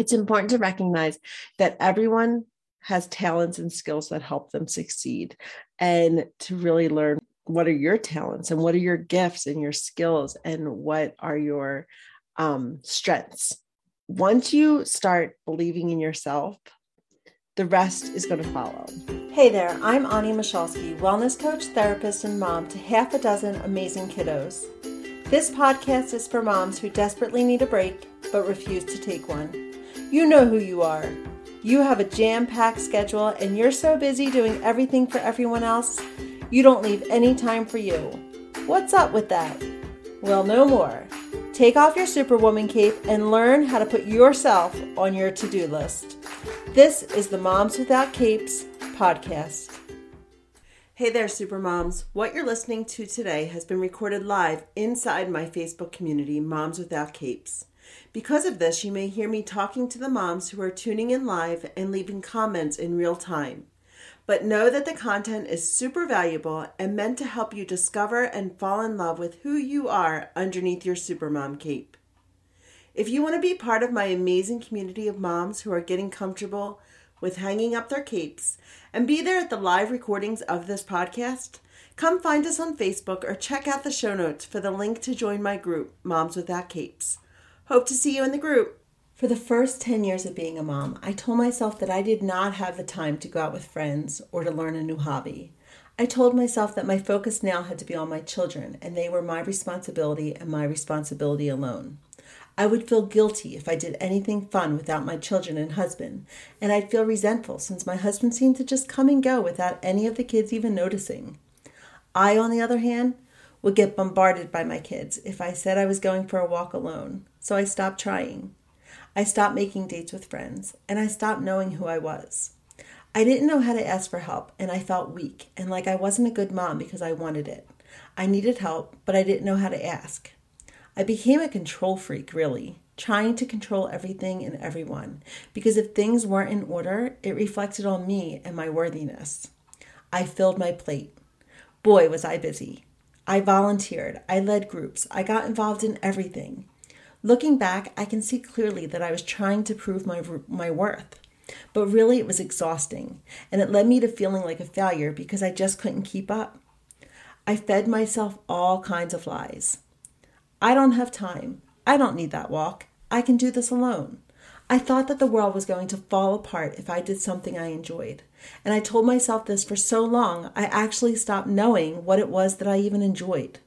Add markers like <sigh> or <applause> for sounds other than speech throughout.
it's important to recognize that everyone has talents and skills that help them succeed and to really learn what are your talents and what are your gifts and your skills and what are your um, strengths. Once you start believing in yourself the rest is going to follow. Hey there i'm Onnie Michalsky wellness coach therapist and mom to half a dozen amazing kiddos. This podcast is for moms who desperately need a break but refuse to take one you know who you are you have a jam packed schedule and you're so busy doing everything for everyone else, you don't leave any time for you. What's up with that? Well, no more. Take off your Superwoman cape and learn how to put yourself on your to do list. This is the Moms Without Capes podcast. Hey there, Supermoms. What you're listening to today has been recorded live inside my Facebook community, Moms Without Capes. Because of this, you may hear me talking to the moms who are tuning in live and leaving comments in real time. But know that the content is super valuable and meant to help you discover and fall in love with who you are underneath your supermom cape. If you want to be part of my amazing community of moms who are getting comfortable with hanging up their capes and be there at the live recordings of this podcast, come find us on Facebook or check out the show notes for the link to join my group, Moms Without Capes. Hope to see you in the group. For the first 10 years of being a mom, I told myself that I did not have the time to go out with friends or to learn a new hobby. I told myself that my focus now had to be on my children and they were my responsibility and my responsibility alone. I would feel guilty if I did anything fun without my children and husband, and I'd feel resentful since my husband seemed to just come and go without any of the kids even noticing. I, on the other hand, would get bombarded by my kids if I said I was going for a walk alone, so I stopped trying. I stopped making dates with friends, and I stopped knowing who I was. I didn't know how to ask for help, and I felt weak and like I wasn't a good mom because I wanted it. I needed help, but I didn't know how to ask. I became a control freak, really, trying to control everything and everyone, because if things weren't in order, it reflected on me and my worthiness. I filled my plate. Boy, was I busy. I volunteered, I led groups, I got involved in everything. Looking back, I can see clearly that I was trying to prove my, my worth. But really, it was exhausting, and it led me to feeling like a failure because I just couldn't keep up. I fed myself all kinds of lies. I don't have time. I don't need that walk. I can do this alone. I thought that the world was going to fall apart if I did something I enjoyed. And I told myself this for so long, I actually stopped knowing what it was that I even enjoyed.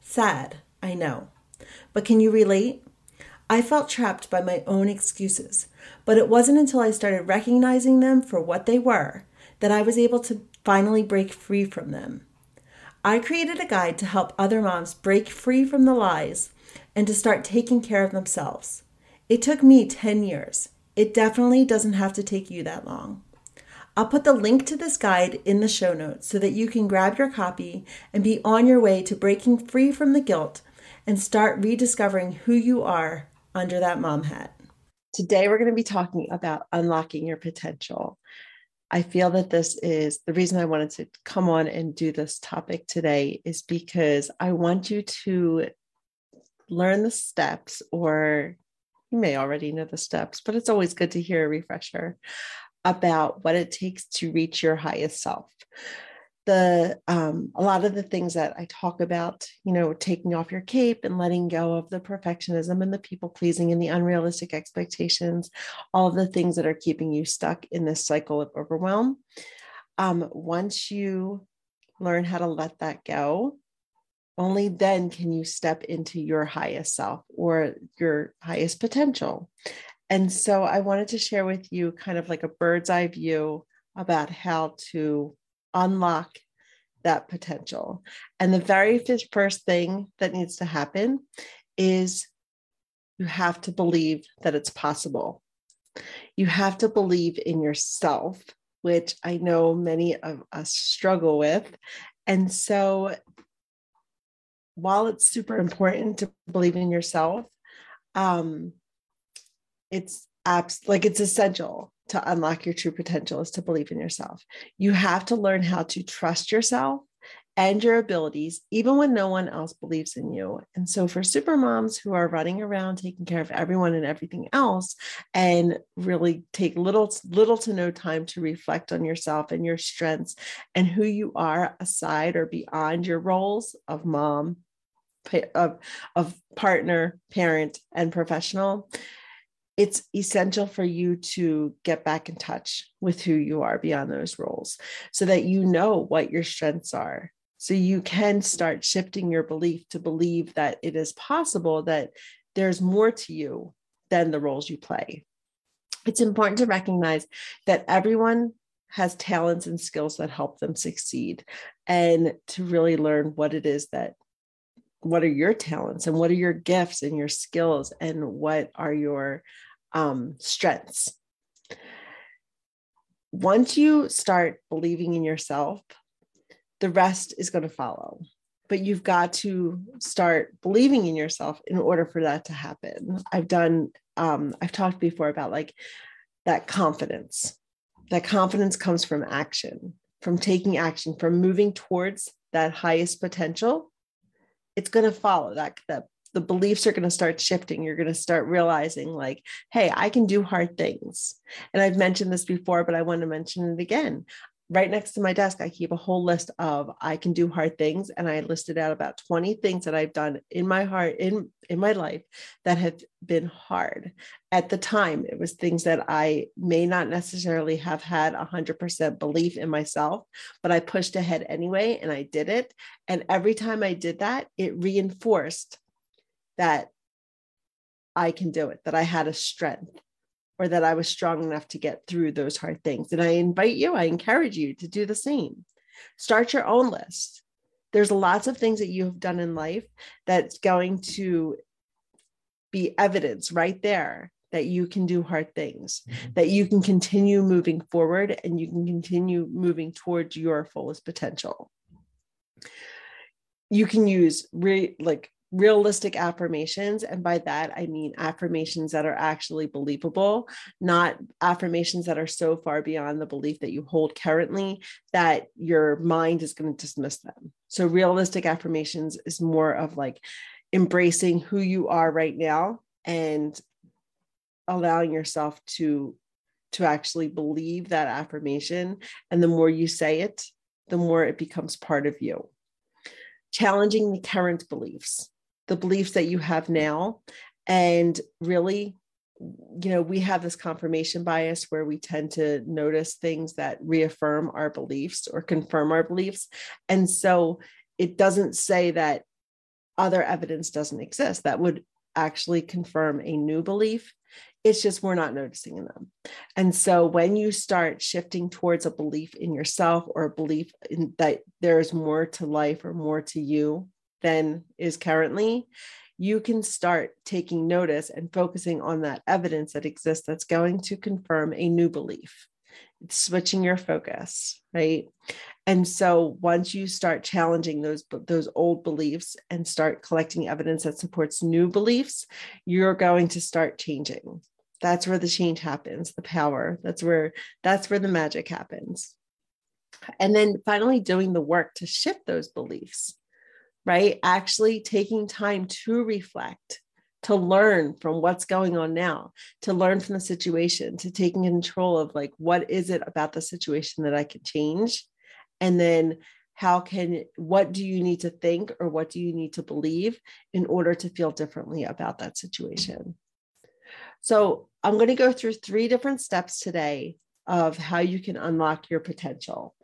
Sad, I know. But can you relate? I felt trapped by my own excuses, but it wasn't until I started recognizing them for what they were that I was able to finally break free from them. I created a guide to help other moms break free from the lies and to start taking care of themselves. It took me 10 years. It definitely doesn't have to take you that long. I'll put the link to this guide in the show notes so that you can grab your copy and be on your way to breaking free from the guilt and start rediscovering who you are under that mom hat. Today, we're going to be talking about unlocking your potential. I feel that this is the reason I wanted to come on and do this topic today is because I want you to learn the steps or you may already know the steps, but it's always good to hear a refresher about what it takes to reach your highest self. The um, a lot of the things that I talk about, you know, taking off your cape and letting go of the perfectionism and the people pleasing and the unrealistic expectations, all of the things that are keeping you stuck in this cycle of overwhelm. Um, once you learn how to let that go, only then can you step into your highest self or your highest potential. And so I wanted to share with you kind of like a bird's eye view about how to unlock that potential. And the very first thing that needs to happen is you have to believe that it's possible. You have to believe in yourself, which I know many of us struggle with. And so while it's super important to believe in yourself, um, it's abs- like it's essential to unlock your true potential is to believe in yourself. You have to learn how to trust yourself and your abilities, even when no one else believes in you. And so, for super moms who are running around taking care of everyone and everything else, and really take little, little to no time to reflect on yourself and your strengths and who you are aside or beyond your roles of mom, of, of partner, parent, and professional, it's essential for you to get back in touch with who you are beyond those roles so that you know what your strengths are. So you can start shifting your belief to believe that it is possible that there's more to you than the roles you play. It's important to recognize that everyone has talents and skills that help them succeed and to really learn what it is that what are your talents and what are your gifts and your skills and what are your um, strengths. Once you start believing in yourself the rest is going to follow. But you've got to start believing in yourself in order for that to happen. I've done um, i've talked before about like that confidence. That confidence comes from action from taking action from moving towards that highest potential. It's going to follow that that the beliefs are going to start shifting you're going to start realizing like hey i can do hard things and i've mentioned this before but i want to mention it again right next to my desk, I keep a whole list of I can do hard things. And I listed out about 20 things that I've done in my heart, in, in my life that have been hard. At the time, it was things that I may not necessarily have had 100% belief in myself, but I pushed ahead anyway and I did it. And every time I did that, it reinforced that I can do it, that I had a strength or that I was strong enough to get through those hard things. And I invite you, I encourage you to do the same. Start your own list. There's lots of things that you have done in life that's going to be evidence right there that you can do hard things, mm-hmm. that you can continue moving forward and you can continue moving towards your fullest potential. You can use re- like realistic affirmations and by that i mean affirmations that are actually believable not affirmations that are so far beyond the belief that you hold currently that your mind is going to dismiss them. So realistic affirmations is more of like embracing who you are right now and allowing yourself to to actually believe that affirmation. And the more you say it the more it becomes part of you. Challenging the current beliefs the beliefs that you have now. And really you know we have this confirmation bias where we tend to notice things that reaffirm our beliefs or confirm our beliefs. And so it doesn't say that other evidence doesn't exist that would actually confirm a new belief. It's just we're not noticing them. And so when you start shifting towards a belief in yourself or a belief in that there's more to life or more to you than is currently, you can start taking notice and focusing on that evidence that exists that's going to confirm a new belief. It's switching your focus, right? And so once you start challenging those those old beliefs and start collecting evidence that supports new beliefs, you're going to start changing. That's where the change happens, the power. That's where that's where the magic happens. And then finally doing the work to shift those beliefs right? Actually taking time to reflect, to learn from what's going on now, to learn from the situation, to taking control of like, what is it about the situation that I can change? And then how can, what do you need to think or what do you need to believe in order to feel differently about that situation? So I'm going to go through three different steps today of how you can unlock your potential.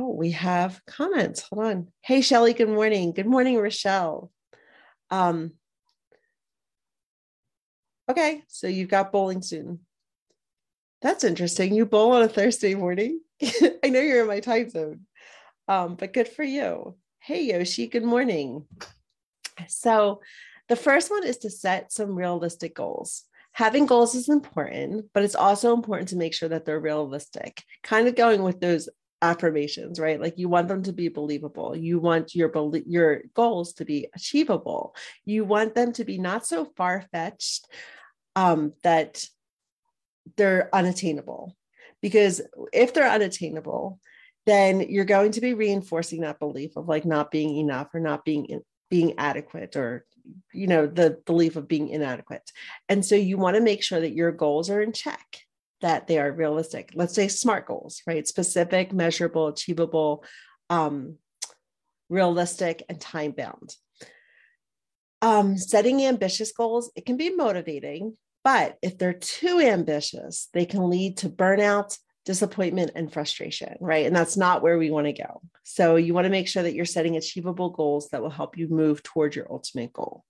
Oh, we have comments. Hold on. Hey, Shelly, good morning. Good morning, Rochelle. Um, okay, so you've got bowling soon. That's interesting. You bowl on a Thursday morning. <laughs> I know you're in my time zone, um, but good for you. Hey, Yoshi, good morning. So, the first one is to set some realistic goals. Having goals is important, but it's also important to make sure that they're realistic. Kind of going with those affirmations right? Like you want them to be believable. You want your your goals to be achievable. You want them to be not so far fetched um, that they're unattainable. Because if they're unattainable then you're going to be reinforcing that belief of like not being enough or not being being adequate or you know the belief of being inadequate. And so you want to make sure that your goals are in check that they are realistic let's say smart goals right specific measurable achievable um, realistic and time bound um, setting ambitious goals it can be motivating but if they're too ambitious they can lead to burnout disappointment and frustration, right? And that's not where we want to go. So you want to make sure that you're setting achievable goals that will help you move towards your ultimate goal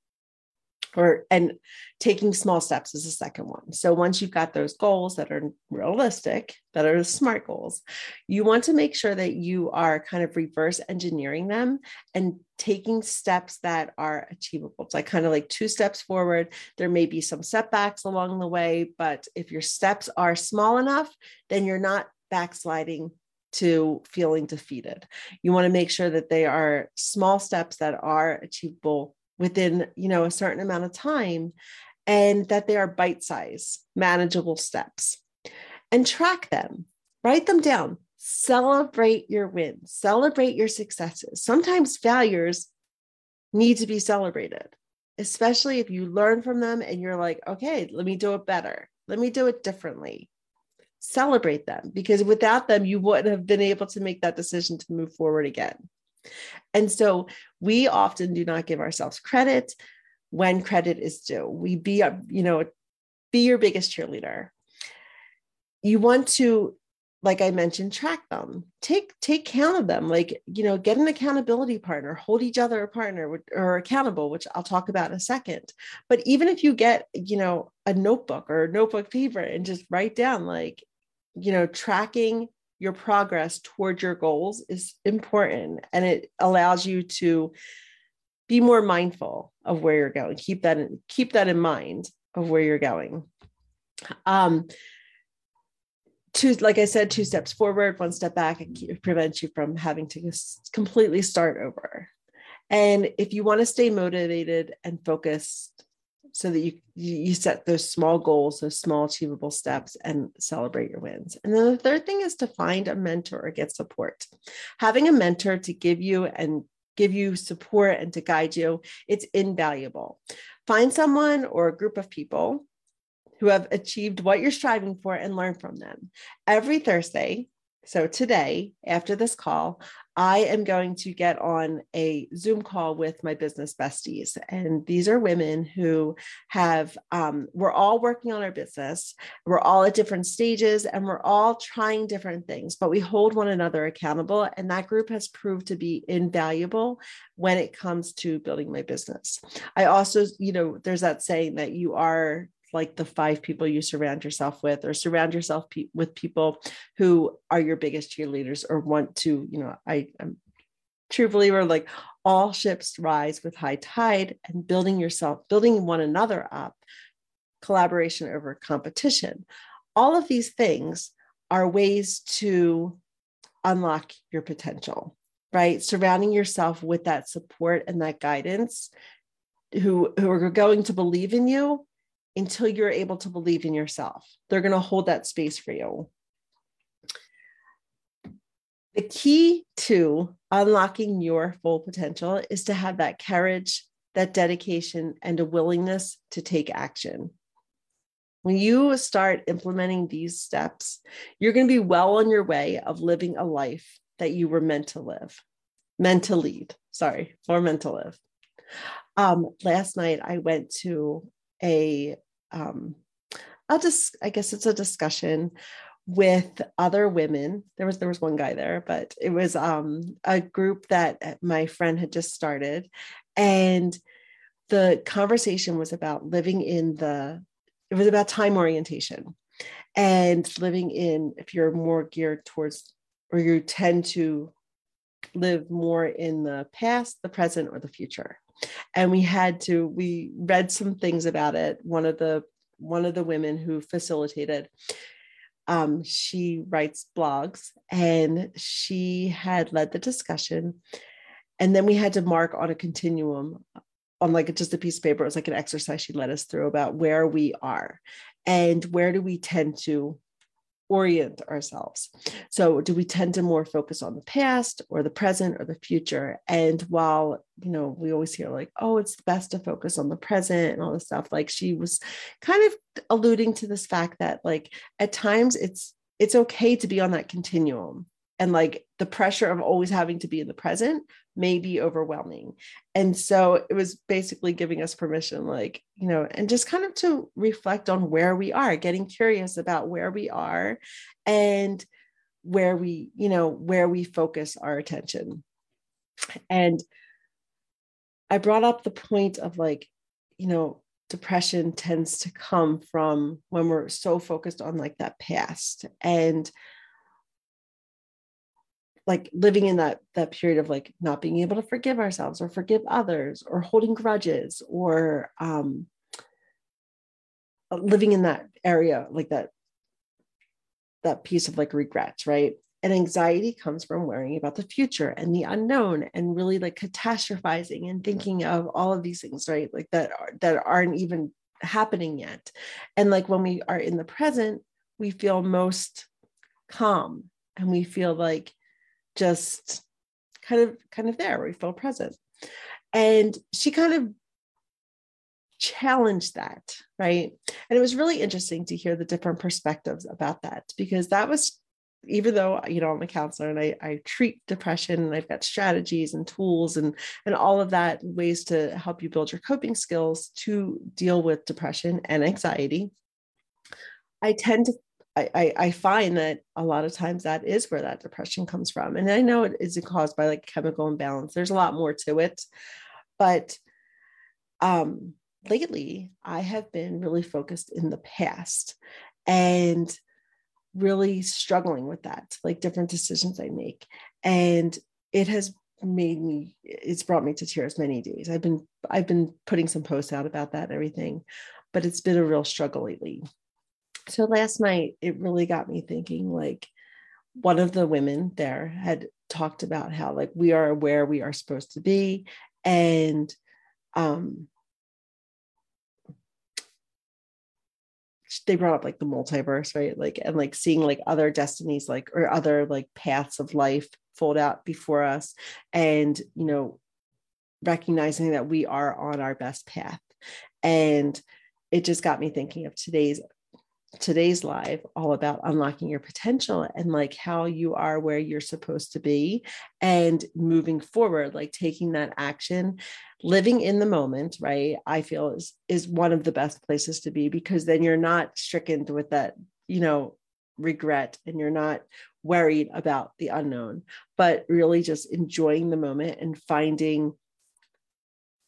or and taking small steps is the second one. So once you've got those goals that are realistic that are smart goals you want to make sure that you are kind of reverse engineering them and taking steps that are achievable. It's like kind of like two steps forward. There may be some setbacks along the way but if your steps are small enough then you're not backsliding to feeling defeated. You want to make sure that they are small steps that are achievable within you know a certain amount of time and that they are bite size manageable steps. And track them write them down celebrate your wins celebrate your successes. Sometimes failures need to be celebrated especially if you learn from them and you're like okay let me do it better. Let me do it differently. Celebrate them because without them you wouldn't have been able to make that decision to move forward again and so we often do not give ourselves credit when credit is due. We be, a, you know, be your biggest cheerleader. You want to, like I mentioned, track them, take take count of them. Like you know, get an accountability partner, hold each other a partner or accountable, which I'll talk about in a second. But even if you get, you know, a notebook or a notebook paper and just write down, like, you know, tracking your progress toward your goals is important and it allows you to be more mindful of where you're going. Keep that in, keep that in mind of where you're going. Um two like i said two steps forward one step back it prevents you from having to completely start over. And if you want to stay motivated and focused so that you you set those small goals those small achievable steps and celebrate your wins. And then the third thing is to find a mentor or get support. Having a mentor to give you and give you support and to guide you it's invaluable. Find someone or a group of people who have achieved what you're striving for and learn from them. Every thursday so today, after this call, I am going to get on a Zoom call with my business besties. And these are women who have, um, we're all working on our business. We're all at different stages and we're all trying different things, but we hold one another accountable. And that group has proved to be invaluable when it comes to building my business. I also, you know, there's that saying that you are like the five people you surround yourself with or surround yourself pe- with people who are your biggest cheerleaders or want to you know i i'm true believer like all ships rise with high tide and building yourself building one another up collaboration over competition. All of these things are ways to unlock your potential right? Surrounding yourself with that support and that guidance who who are going to believe in you until you're able to believe in yourself. They're going to hold that space for you. The key to unlocking your full potential is to have that courage, that dedication, and a willingness to take action. When you start implementing these steps, you're going to be well on your way of living a life that you were meant to live, meant to lead, sorry, or meant to live. Um, last night, I went to a um, I'll just I guess it's a discussion with other women. There was there was one guy there, but it was um, a group that my friend had just started, and the conversation was about living in the. It was about time orientation, and living in if you're more geared towards or you tend to live more in the past, the present, or the future and we had to we read some things about it. One of the one of the women who facilitated um, she writes blogs and she had led the discussion. And then we had to mark on a continuum on like just a piece of paper. It was like an exercise she led us through about where we are and where do we tend to orient ourselves. So, do we tend to more focus on the past or the present or the future? And while, you know, we always hear like, oh, it's best to focus on the present and all this stuff, like she was kind of alluding to this fact that, like, at times it's, it's okay to be on that continuum and like the pressure of always having to be in the present may be overwhelming. And so it was basically giving us permission like you know and just kind of to reflect on where we are getting curious about where we are and where we you know where we focus our attention. And i brought up the point of like you know depression tends to come from when we're so focused on like that past. And like living in that that period of like not being able to forgive ourselves or forgive others or holding grudges or um living in that area like that that piece of like regrets right? And anxiety comes from worrying about the future and the unknown and really like catastrophizing and thinking of all of these things right? Like that are, that aren't even happening yet. And like when we are in the present we feel most calm and we feel like just kind of kind of there we feel present. And she kind of challenged that right? And it was really interesting to hear the different perspectives about that because that was even though you know i'm a counselor and I, I treat depression and i've got strategies and tools and and all of that ways to help you build your coping skills to deal with depression and anxiety i tend to I, I find that a lot of times that is where that depression comes from. And I know it is caused by like chemical imbalance. There's a lot more to it. But um, lately, I have been really focused in the past and really struggling with that, like different decisions I make. And it has made me it's brought me to tears many days i've been i've been putting some posts out about that and everything but it's been a real struggle lately so last night it really got me thinking like one of the women there had talked about how like we are where we are supposed to be and um they brought up like the multiverse right? Like and like seeing like other destinies like or other like paths of life fold out before us and you know recognizing that we are on our best path. And it just got me thinking of today's today's live all about unlocking your potential and like how you are where you're supposed to be and moving forward like taking that action living in the moment right i feel is is one of the best places to be because then you're not stricken with that you know regret and you're not worried about the unknown but really just enjoying the moment and finding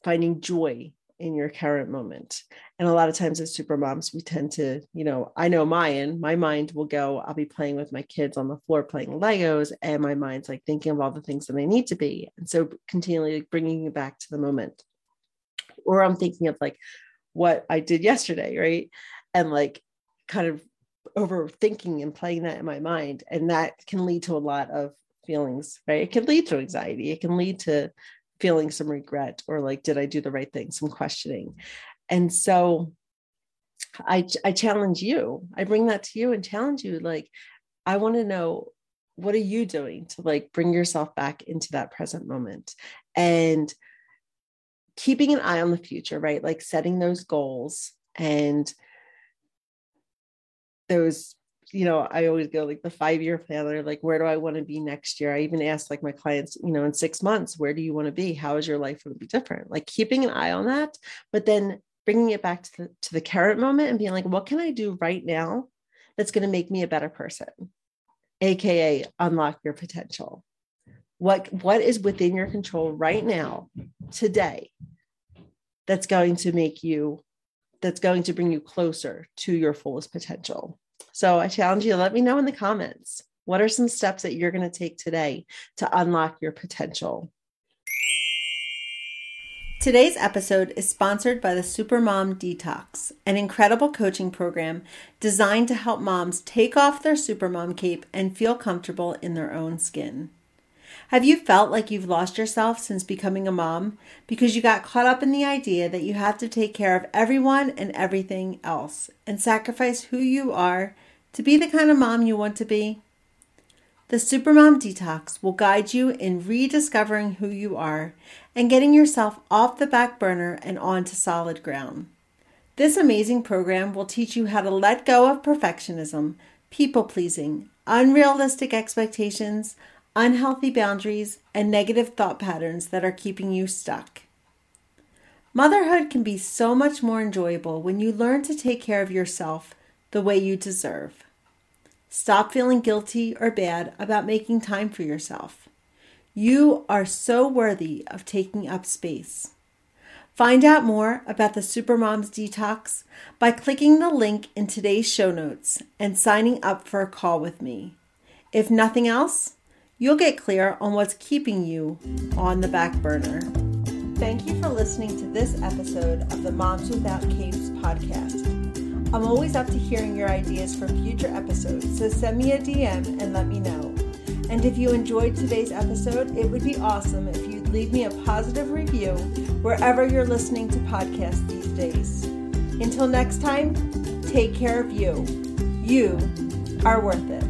finding joy in your current moment. And a lot of times as super moms, we tend to, you know, I know mine, my mind will go, I'll be playing with my kids on the floor playing Legos, and my mind's like thinking of all the things that they need to be. And so continually bringing you back to the moment. Or I'm thinking of like what I did yesterday, right? And like kind of overthinking and playing that in my mind. And that can lead to a lot of feelings, right? It can lead to anxiety. It can lead to feeling some regret or like did i do the right thing? Some questioning. And so i i challenge you i bring that to you and challenge you like i want to know what are you doing to like bring yourself back into that present moment? And keeping an eye on the future right? Like setting those goals and those you know, I always go like the five year planner, like where do I want to be next year? I even ask like my clients, you know, in six months, where do you want to be? How is your life going to be different? Like keeping an eye on that, but then bringing it back to the, to the current moment and being like, what can I do right now that's going to make me a better person? AKA unlock your potential. What, what is within your control right now, today, that's going to make you, that's going to bring you closer to your fullest potential? So I challenge you let me know in the comments what are some steps that you're going to take today to unlock your potential? Today's episode is sponsored by the Supermom Detox, an incredible coaching program designed to help moms take off their supermom cape and feel comfortable in their own skin. Have you felt like you've lost yourself since becoming a mom because you got caught up in the idea that you have to take care of everyone and everything else and sacrifice who you are to be the kind of mom you want to be? The Supermom Detox will guide you in rediscovering who you are and getting yourself off the back burner and onto solid ground. This amazing program will teach you how to let go of perfectionism, people pleasing, unrealistic expectations, unhealthy boundaries, and negative thought patterns that are keeping you stuck. Motherhood can be so much more enjoyable when you learn to take care of yourself the way you deserve. Stop feeling guilty or bad about making time for yourself. You are so worthy of taking up space. Find out more about the Supermoms Detox by clicking the link in today's show notes and signing up for a call with me. If nothing else, you'll get clear on what's keeping you on the back burner. Thank you for listening to this episode of the Moms Without Capes podcast. I'm always up to hearing your ideas for future episodes, so send me a DM and let me know. And if you enjoyed today's episode, it would be awesome if you'd leave me a positive review wherever you're listening to podcasts these days. Until next time, take care of you. You are worth it.